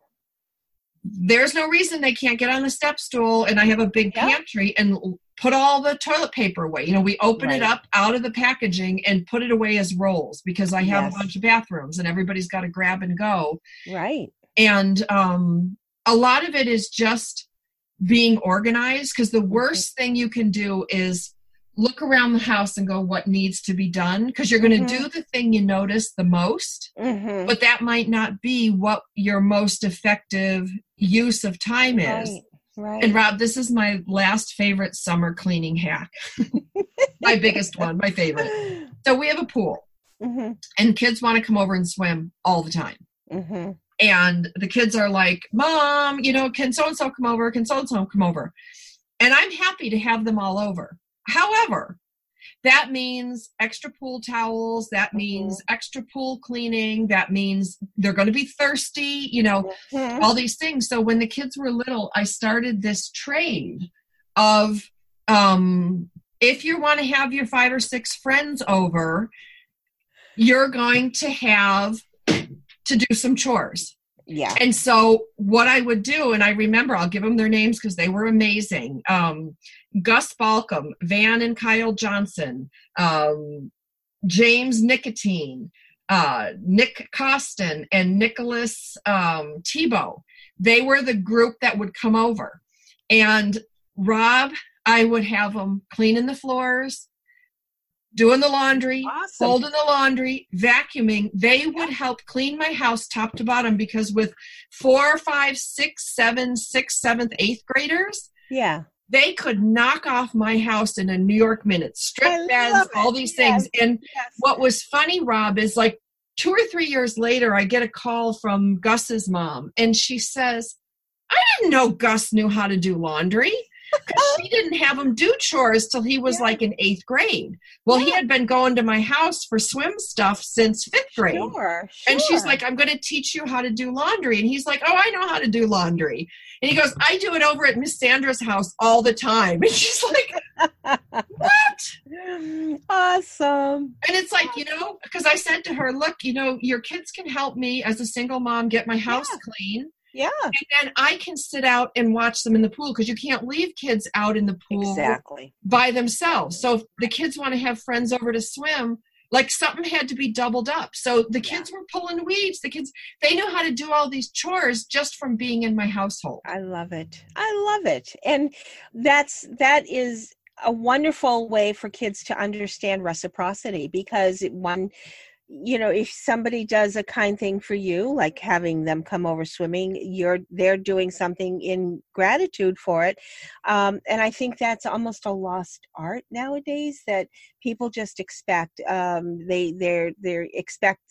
there's no reason they can't get on the step stool and I have a big pantry and put all the toilet paper away. You know, we open right. it up out of the packaging and put it away as rolls because I have yes. a bunch of bathrooms and everybody's got to grab and go. Right. And um, a lot of it is just being organized because the worst thing you can do is look around the house and go what needs to be done because you're going to mm-hmm. do the thing you notice the most mm-hmm. but that might not be what your most effective use of time is right. Right. And Rob, this is my last favorite summer cleaning hack. my biggest one, my favorite. So we have a pool, mm-hmm. and kids want to come over and swim all the time. Mm-hmm. And the kids are like, Mom, you know, can so and so come over? Can so and so come over? And I'm happy to have them all over. However, that means extra pool towels that mm-hmm. means mm-hmm. extra pool cleaning that means they're going to be thirsty you know mm-hmm. all these things so when the kids were little i started this trade of um if you want to have your five or six friends over you're going to have to do some chores yeah and so what i would do and i remember i'll give them their names because they were amazing um, gus balcom van and kyle johnson um, james nicotine uh, nick costin and nicholas um, tebow they were the group that would come over and rob i would have them cleaning the floors doing the laundry, awesome. folding the laundry, vacuuming. They would help clean my house top to bottom because with four, five, six, seven, six, seventh, eighth graders, yeah, they could knock off my house in a New York minute, strip beds, all these yes. things. And yes. what was funny, Rob, is like two or three years later, I get a call from Gus's mom, and she says, I didn't know Gus knew how to do laundry she didn't have him do chores till he was yeah. like in eighth grade. Well, yeah. he had been going to my house for swim stuff since fifth grade. Sure, sure. And she's like, I'm going to teach you how to do laundry. And he's like, Oh, I know how to do laundry. And he goes, I do it over at Miss Sandra's house all the time. And she's like, What? Awesome. And it's like, you know, because I said to her, Look, you know, your kids can help me as a single mom get my house yeah. clean yeah. And then I can sit out and watch them in the pool because you can't leave kids out in the pool exactly. by themselves. So if the kids want to have friends over to swim, like something had to be doubled up. So the kids yeah. were pulling weeds. The kids they knew how to do all these chores just from being in my household. I love it. I love it. And that's that is a wonderful way for kids to understand reciprocity because one you know if somebody does a kind thing for you like having them come over swimming you're they're doing something in gratitude for it. Um, and i think that's almost a lost art nowadays that people just expect um, they they're they expect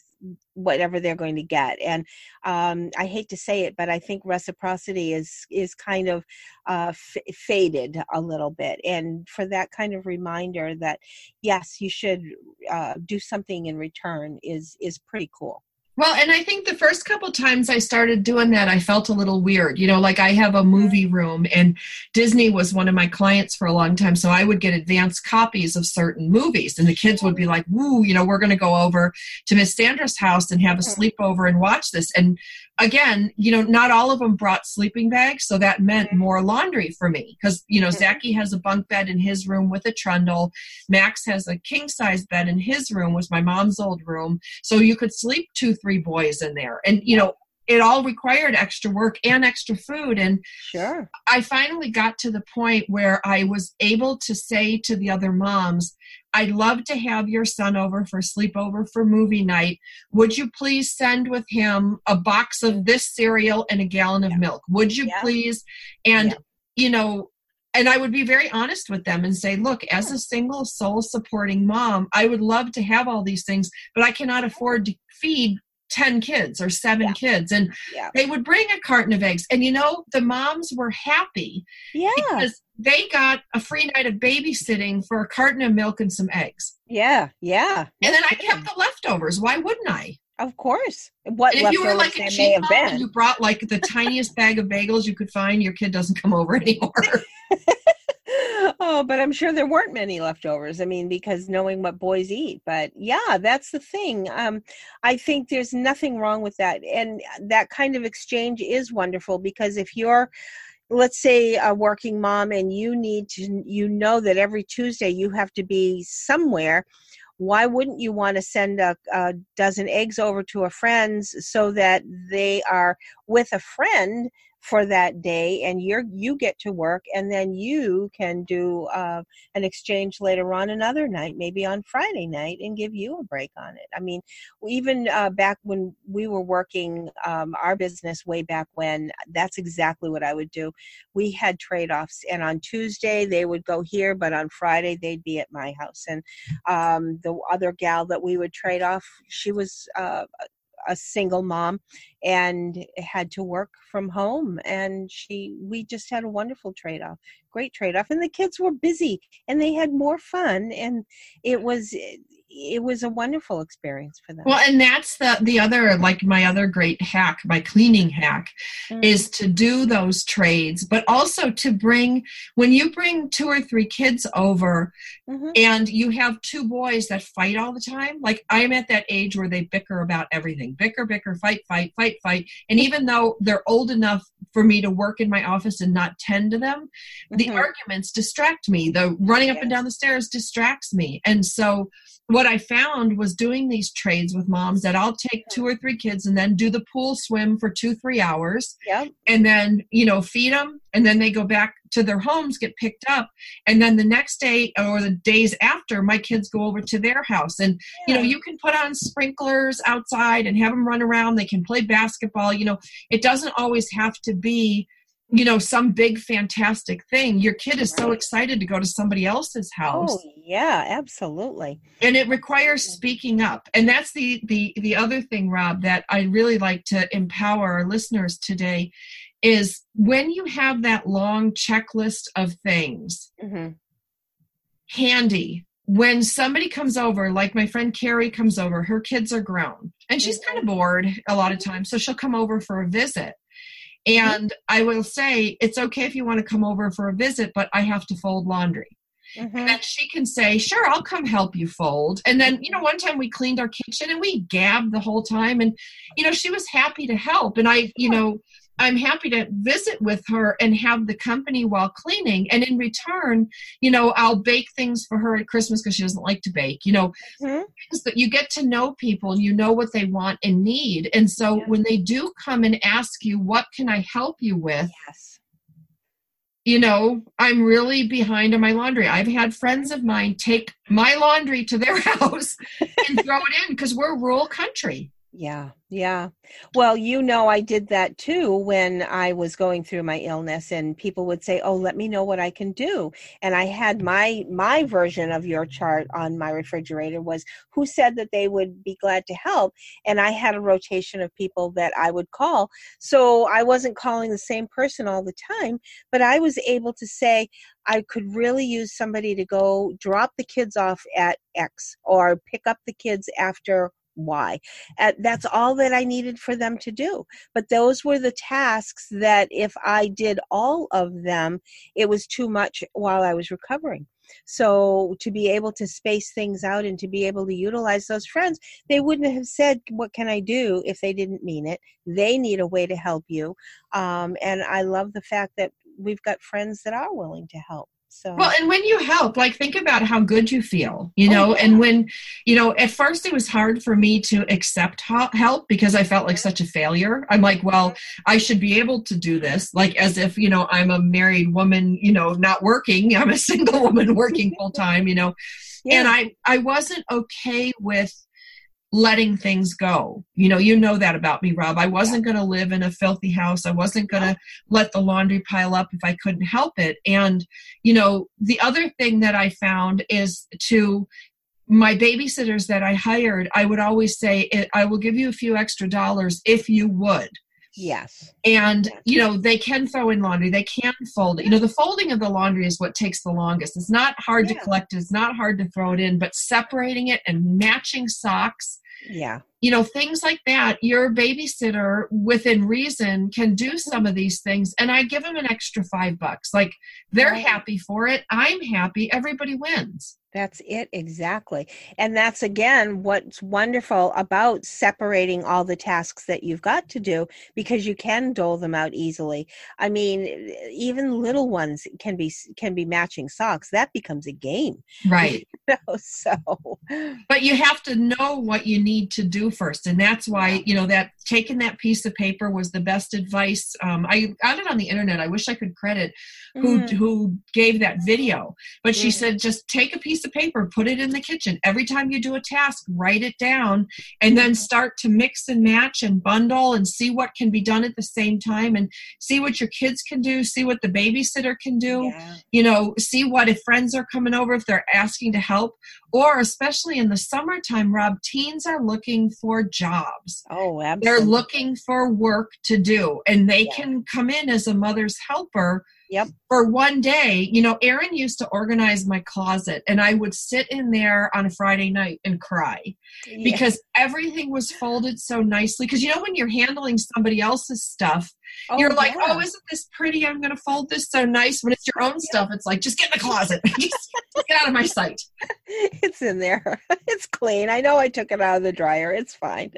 whatever they're going to get and um, i hate to say it but i think reciprocity is is kind of uh, f- faded a little bit and for that kind of reminder that yes you should uh, do something in return is is pretty cool well, and I think the first couple times I started doing that, I felt a little weird. You know, like I have a movie mm. room, and Disney was one of my clients for a long time. So I would get advanced copies of certain movies, and the kids would be mm. like, Woo, you know, we're going to go over to Miss Sandra's house and have a mm. sleepover and watch this. And again, you know, not all of them brought sleeping bags, so that meant mm-hmm. more laundry for me because you know mm-hmm. Zachy has a bunk bed in his room with a trundle. Max has a king size bed in his room, was my mom's old room, so you could sleep two, three boys in there, and you know. It all required extra work and extra food. And sure. I finally got to the point where I was able to say to the other moms, I'd love to have your son over for sleepover for movie night. Would you please send with him a box of this cereal and a gallon of yeah. milk? Would you yeah. please? And, yeah. you know, and I would be very honest with them and say, look, as a single soul supporting mom, I would love to have all these things, but I cannot afford to feed 10 kids or seven yeah. kids and yeah. they would bring a carton of eggs. And you know the moms were happy yeah. because they got a free night of babysitting for a carton of milk and some eggs. Yeah yeah. And then i kept the leftovers. Why wouldn't i? Of course. What and if you were like a cheap mom and you brought like the tiniest bag of bagels you could find your kid doesn't come over anymore oh, but I'm sure there weren't many leftovers. I mean, because knowing what boys eat. But yeah, that's the thing. Um, I think there's nothing wrong with that. And that kind of exchange is wonderful because if you're let's say a working mom and you need to you know that every tuesday you have to be somewhere why wouldn't you want to send a, a, dozen eggs over to a friend's so that they are with a friend for that day and you're you get to work and then you can do uh, an exchange later on another night maybe on friday night and give you a break on it. I mean even uh, back when we were working um, our business way back when that's exactly what i would do. We had trade-offs and on tuesday they would go here but on friday they'd be at my house. And um, the other gal that we would trade off she was uh, a single mom and had to work from home and she we just had a wonderful trade-off great trade-off and the kids were busy and they had more fun and it was eh, it was a wonderful experience for them. Well, and that's the the other like my other great hack, my cleaning hack mm-hmm. is to do those trades, but also to bring when you bring two or three kids over mm-hmm. and you have two boys that fight all the time. Like I'm at that age where they bicker about everything. Bicker, bicker, fight, fight, fight, fight. And even though they're old enough for me to work in my office and not tend to them, mm-hmm. the arguments distract me. The running up yes. and down the stairs distracts me. And so what I found was doing these trades with moms that I'll take two or three kids and then do the pool swim for two, three hours. Yep. And then, you know, feed them. And then they go back to their homes, get picked up. And then the next day or the days after, my kids go over to their house. And, yeah. you know, you can put on sprinklers outside and have them run around. They can play basketball. You know, it doesn't always have to be you know some big fantastic thing your kid is so excited to go to somebody else's house oh yeah absolutely and it requires speaking up and that's the the the other thing rob that i really like to empower our listeners today is when you have that long checklist of things mm-hmm. handy when somebody comes over like my friend carrie comes over her kids are grown and she's kind of mm-hmm. bored a lot of times so she'll come over for a visit. And I will say, it's okay if you want to come over for a visit, but I have to fold laundry. Mm-hmm. And then she can say, Sure, I'll come help you fold. And then, you know, one time we cleaned our kitchen and we gabbed the whole time. And, you know, she was happy to help. And I, you know, I'm happy to visit with her and have the company while cleaning. And in return, you know, I'll bake things for her at Christmas because she doesn't like to bake. You know, mm-hmm. that you get to know people and you know what they want and need. And so when they do come and ask you, what can I help you with? Yes. You know, I'm really behind on my laundry. I've had friends of mine take my laundry to their house and throw it in because we're rural country. Yeah, yeah. Well, you know, I did that too when I was going through my illness, and people would say, "Oh, let me know what I can do." And I had mm. my my version of your chart on my refrigerator was who said that they would be glad to help, and I had a rotation of people that I would call. So I wasn't calling the same person all the time, but I was able to say, I could really use somebody to go drop the kids off at X or pick up the kids after why. That's all that I needed for them to do. But those were the tasks that if I did all of them, it was too much while I was recovering. So to be able to space things out and to be able to utilize those friends, they wouldn't have said, "What can I do?" if they didn't mean it. They need a way to help you, um, and I love the fact that we've got friends that are willing to help. So well, and when you help, like think about how good you feel, you know. Oh, yeah. And when, you know, at first it was hard for me to accept help because I felt like such a failure. I'm like, well, I should be able to do this, like as if you know I'm a married woman, you know, not working. I'm a single woman working full time, you know. Yeah. And I I wasn't okay with letting things go. You know, you know that about me, Rob. I wasn't going to live in a filthy house. I wasn't going to let the laundry pile up if I couldn't help it. And, you know, the other thing that I found is to my babysitters that I hired, I would always say, I will give you a few extra dollars if you would. Yes. And, you know, they can throw in laundry, they can fold it. You know, the folding of the laundry is what takes the longest. It's not hard yeah. to collect, it's not hard to throw it in, but separating it and matching socks. Yeah. You know, things like that. Your babysitter, within reason, can do mm-hmm. some of these things. And I give them an extra five bucks. Like they're right. happy for it. I'm happy. Everybody wins. That's it, exactly. And that's again what's wonderful about separating all the tasks that you've got to do because you can dole them out easily. I mean, even little ones can be can be matching socks. That becomes a game. Right. You know, so But you have to know what you need to do first. And that's why, you know, that taking that piece of paper was the best advice. Um, I got it on the internet. I wish I could credit who mm. who gave that video. But she mm. said just take a piece of paper, put it in the kitchen. Every time you do a task, write it down and then start to mix and match and bundle and see what can be done at the same time and see what your kids can do, see what the babysitter can do. Yeah. You know, see what if friends are coming over, if they're asking to help. Or especially in the summertime, Rob, teens are looking for jobs. Oh, absolutely. They're looking for work to do and they yeah. can come in as a mother's helper Yep. For one day, you know, Aaron used to organize my closet and I would sit in there on a Friday night and cry yeah. because everything was folded so nicely. Because, you know, when you're handling somebody else's stuff, oh, you're like, yeah. oh, isn't this pretty? I'm going to fold this so nice. When it's your own yeah. stuff, it's like, just get in the closet. just get out of my sight. It's in there. It's clean. I know I took it out of the dryer. It's fine.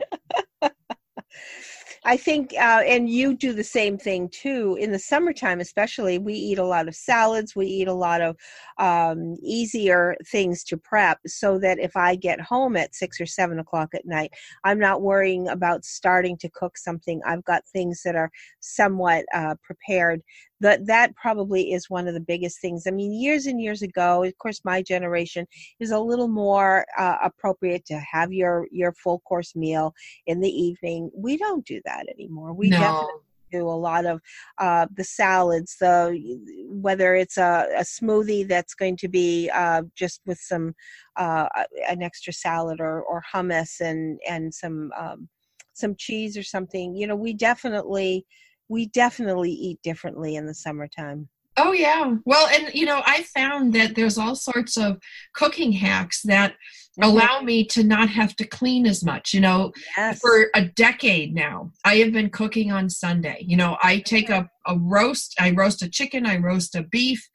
I think, uh, and you do the same thing too. In the summertime, especially, we eat a lot of salads. We eat a lot of um, easier things to prep, so that if I get home at six or seven o'clock at night, I'm not worrying about starting to cook something. I've got things that are somewhat uh, prepared that that probably is one of the biggest things i mean years and years ago of course my generation is a little more uh, appropriate to have your your full course meal in the evening we don't do that anymore we no. definitely do a lot of uh, the salads the whether it's a, a smoothie that's going to be uh, just with some uh, an extra salad or, or hummus and and some um, some cheese or something you know we definitely we definitely eat differently in the summertime. Oh yeah. Well, and you know, I found that there's all sorts of cooking hacks that mm-hmm. allow me to not have to clean as much. You know, yes. for a decade now, I have been cooking on Sunday. You know, I take a, a roast, I roast a chicken, I roast a beef.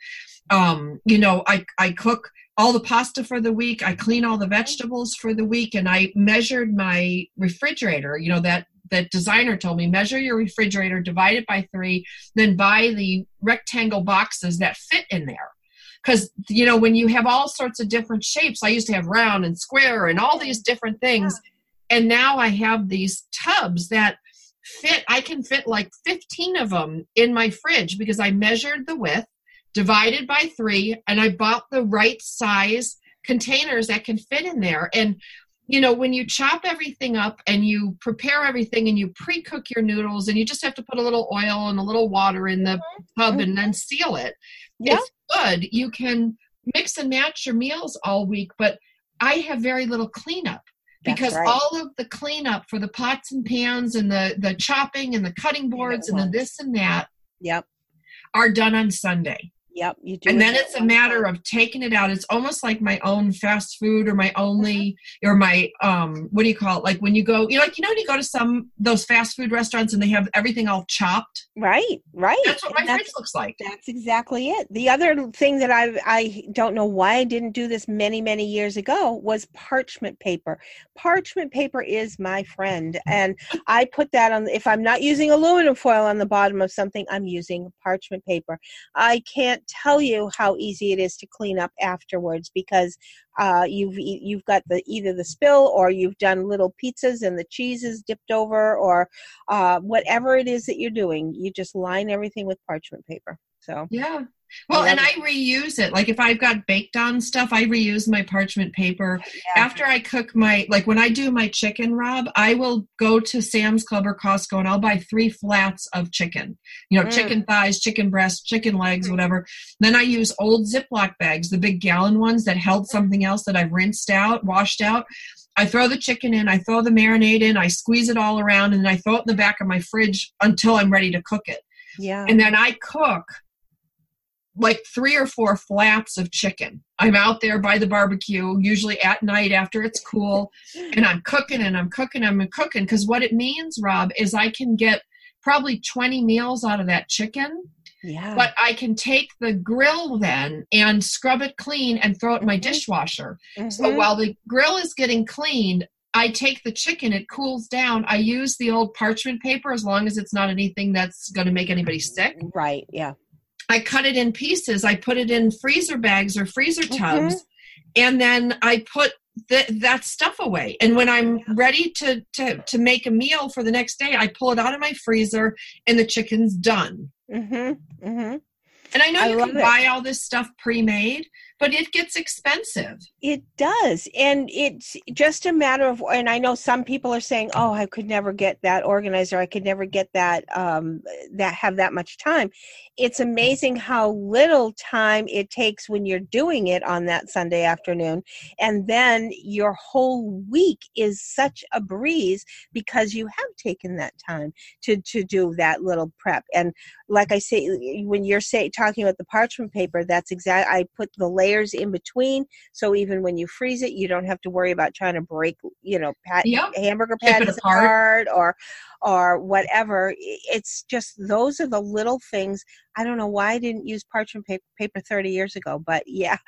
Um, you know, I I cook all the pasta for the week. I clean all the vegetables for the week, and I measured my refrigerator. You know that the designer told me measure your refrigerator, divide it by three, then buy the rectangle boxes that fit in there. Because, you know, when you have all sorts of different shapes, I used to have round and square and all these different things. And now I have these tubs that fit, I can fit like 15 of them in my fridge because I measured the width, divided by three, and I bought the right size containers that can fit in there. And you know, when you chop everything up and you prepare everything and you pre cook your noodles and you just have to put a little oil and a little water in the Mm-hmm. tub and then seal it, Yeah. it's good. You can mix and match your meals all week, but I have very little cleanup because right. all of the cleanup for the pots and pans and the, the chopping and the cutting boards and the this and that Yep. are done on Sunday. Yep. You do. and then it's a matter of taking it out it's almost like my own fast food or my only or my um what do you call it like when you go you know like you know when you go to some those fast food restaurants and they have everything all chopped Right. Right. that's what my And fridge looks like That's exactly it. The other thing that I I don't know why I didn't do this many many years ago was parchment paper. Parchment paper is my friend, and I put that on. If I'm not using aluminum foil on the bottom of something, I'm using parchment paper. I can't tell you how easy it is to clean up afterwards because uh, you've you've got the either the spill or you've done little pizzas and the cheese is dipped over or uh, whatever it is that you're doing. You just line everything with parchment paper. So yeah well and it. i reuse it like if i've got baked on stuff i reuse my parchment paper Yeah. after i cook my like when i do my chicken rob i will go to sam's club or costco and i'll buy three flats of chicken you know Mm. chicken thighs chicken breasts chicken legs whatever then i use old ziploc bags the big gallon ones that held something else that i've rinsed out washed out I throw the chicken in, I throw the marinade in, I squeeze it all around, and then I throw it in the back of my fridge until I'm ready to cook it. yeah. And then I cook like three or four flaps of chicken. I'm out there by the barbecue, usually at night after it's cool, and I'm cooking and I'm cooking and I'm cooking. Because what it means, Rob, is I can get probably 20 meals out of that chicken, yeah. but I can take the grill then and scrub it clean and throw it in my Mhm. dishwasher. So Mhm. while the grill is getting cleaned, I take the chicken, it cools down. I use the old parchment paper as long as it's not anything that's going to make anybody sick. right. Yeah. I cut it in pieces. I put it in freezer bags or freezer Mhm. tubs, and then I put th- that stuff away. And when I'm ready to, to to make a meal for the next day, I pull it out of my freezer, and the chicken's done. Mm-hmm. Mm-hmm. And I know I you can it. buy all this stuff pre-made, but it gets expensive. It does, and it's just a matter of. And I know some people are saying, "Oh, I could never get that organizer. I could never get that. Um, that have that much time." It's amazing how little time it takes when you're doing it on that Sunday afternoon, and then your whole week is such a breeze because you have taken that time to to do that little prep. And like I say, when you're say talking about the parchment paper, that's exactly, I put the layers in between, so even when you freeze it, you don't have to worry about trying to break, you know, pat, Yep. hamburger patties apart. apart or or whatever. It's just those are the little things. I don't know why I didn't use parchment paper, paper 30 years ago, but yeah,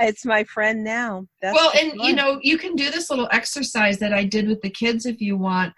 it's my friend now. That's well and you know you can do this little exercise that i did with the kids if you want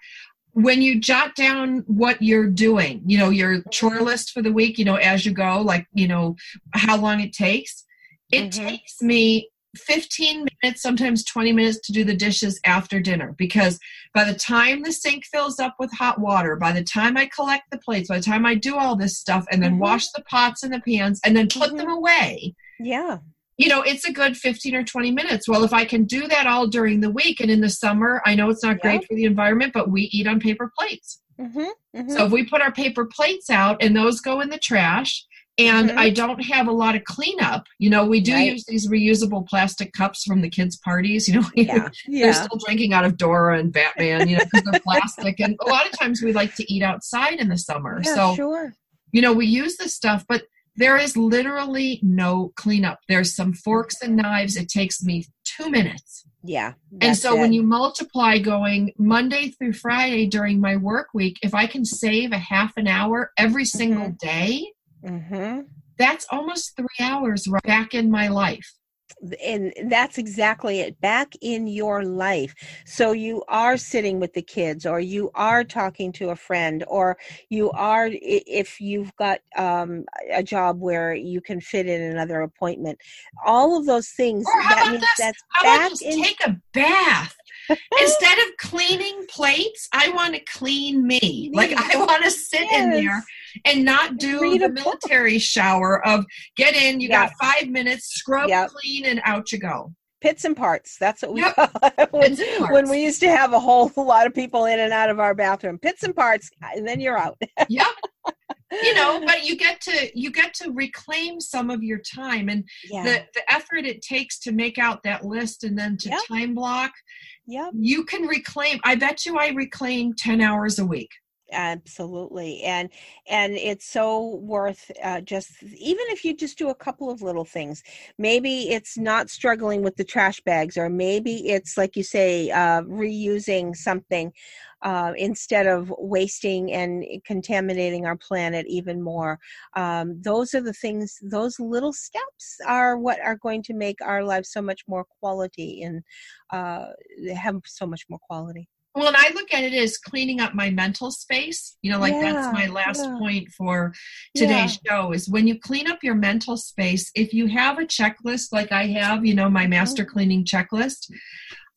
when you jot down what you're doing you know your chore list for the week you know as you go like you know how long it takes it Mhm. takes me 15 minutes sometimes 20 minutes to do the dishes after dinner because by the time the sink fills up with hot water by the time i collect the plates by the time i do all this stuff and then Mhm. wash the pots and the pans and then put Mhm. them away yeah, you know, it's a good 15 or 20 minutes. Well, if I can do that all during the week and in the summer, I know it's not great for the environment, but we eat on paper plates. hmm hmm So if we put our paper plates out and those go in the trash, and Mhm. I don't have a lot of cleanup, you know, we do Right. use these reusable plastic cups from the kids' parties, you know, yeah, they're yeah, still drinking out of Dora and Batman, you know, because they're plastic. And a lot of times we like to eat outside in the summer. yeah, so sure. you know, we use this stuff, but there is literally no cleanup. There's some forks and knives. It takes me two minutes. Yeah, and so when you multiply going Monday through Friday during my work week, if I can save a half an hour every single day, Mhm. that's almost three hours right back in my life. And that's exactly it back in your life so you are sitting with the kids or you are talking to a friend or you are if you've got um, a job where you can fit in another appointment all of those things Or how that about means this? that's How back about just in take a bath? Instead of cleaning plates, I want to clean me. Like I want to sit in there and not do Read the a book. military shower of get in, you got five minutes, scrub Yep. clean, and out you go. pits and parts. That's what we yep. call it. when, when, we used to have a whole lot of people in and out of our bathroom. Pits and parts, and then you're out. yep. You know, but you get to you get to reclaim some of your time and yeah. the, the effort it takes to make out that list and then to yep. time block. Yeah. You can reclaim I bet you I reclaim 10 hours a week absolutely and and it's so worth uh, just even if you just do a couple of little things maybe it's not struggling with the trash bags or maybe it's like you say uh, reusing something uh, instead of wasting and contaminating our planet even more. Um, those are the things, those little steps are what are going to make our lives so much more quality and uh, have so much more quality. Well, and I look at it as cleaning up my mental space. You know, like yeah, that's my last yeah. point for today's yeah. show is when you clean up your mental space, if you have a checklist like I have, you know, my mm-hmm. master cleaning checklist,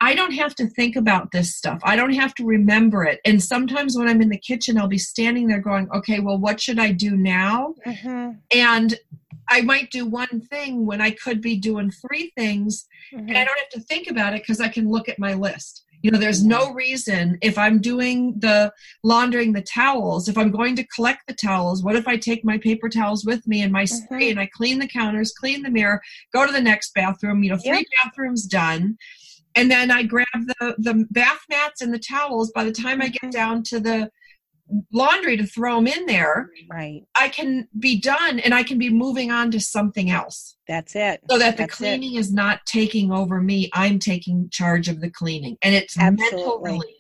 I don't have to think about this stuff. I don't have to remember it. And sometimes when I'm in the kitchen, I'll be standing there going, okay, well, what should I do now? Mm-hmm. And I might do one thing when I could be doing three things. Mm-hmm. And I don't have to think about it because I can look at my list. You know, there's no reason if I'm doing the laundering the towels, if I'm going to collect the towels, what if I take my paper towels with me and my mm-hmm. spray and I clean the counters, clean the mirror, go to the next bathroom, you know, three yep. bathrooms done. And then I grab the, the bath mats and the towels. By the time I get mm-hmm. down to the laundry to throw them in there right. I can be done and i can be moving on to something else. That's it. So that the that's cleaning it. is not taking over me i'm taking charge of the cleaning and it's Absolutely. mental relief.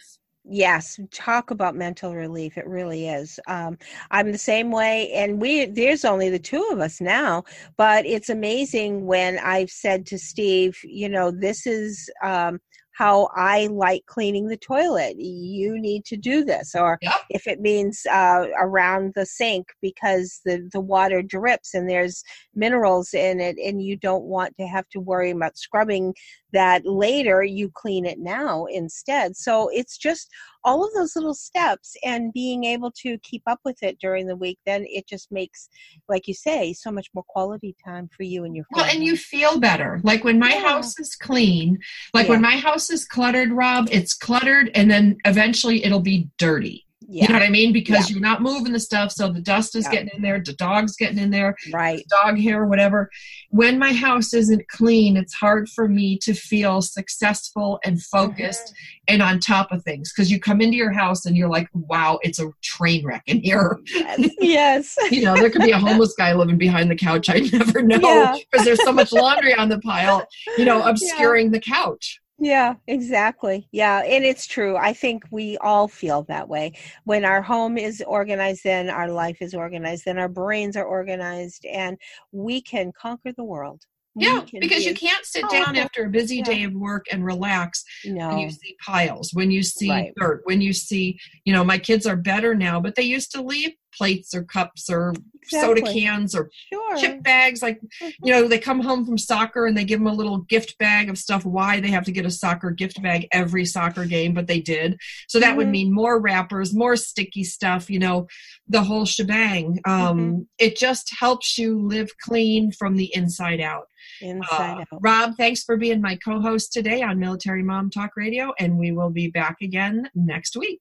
Yes talk about mental relief it really is. Um, i'm the same way and we there's only the two of us now but it's amazing when i've said to steve you know this is um, how I like cleaning the toilet. You need to do this. Or yep. if it means uh, around the sink because the, the water drips and there's minerals in it and you don't want to have to worry about scrubbing that later, you clean it now instead. So it's just all of those little steps and being able to keep up with it during the week then it just makes like you say so much more quality time for you and your family. well and you feel better like when my yeah. house is clean like yeah. when my house is cluttered rob it's cluttered and then eventually it'll be dirty yeah. You know what I mean? Because yeah. you're not moving the stuff, so the dust is yeah. getting in there, the dog's getting in there, right? Dog hair, whatever. When my house isn't clean, it's hard for me to feel successful and focused mm-hmm. and on top of things. Because you come into your house and you're like, "Wow, it's a train wreck in here." Yes. yes. you know, there could be a homeless guy living behind the couch. I never know because there's so much laundry on the pile. You know, obscuring the couch. Yeah, exactly. Yeah, and it's true. I think we all feel that way. When our home is organized, then our life is organized, then our brains are organized, and we can conquer the world. Yeah, because you can't sit oh, down after a busy yeah. day of work and relax no. when you see piles, when you see right. dirt, when you see, you know, my kids are better now, but they used to leave plates or cups or exactly. soda cans or sure. chip bags. Like, mm-hmm. you know, they come home from soccer and they give them a little gift bag of stuff. Why they have to get a soccer gift bag every soccer game, but they did. So that mm-hmm. would mean more wrappers, more sticky stuff, you know, the whole shebang. Um, mm-hmm. It just helps you live clean from the inside out. Inside uh, out. Rob, thanks for being my co host today on Military Mom Talk Radio, and we will be back again next week.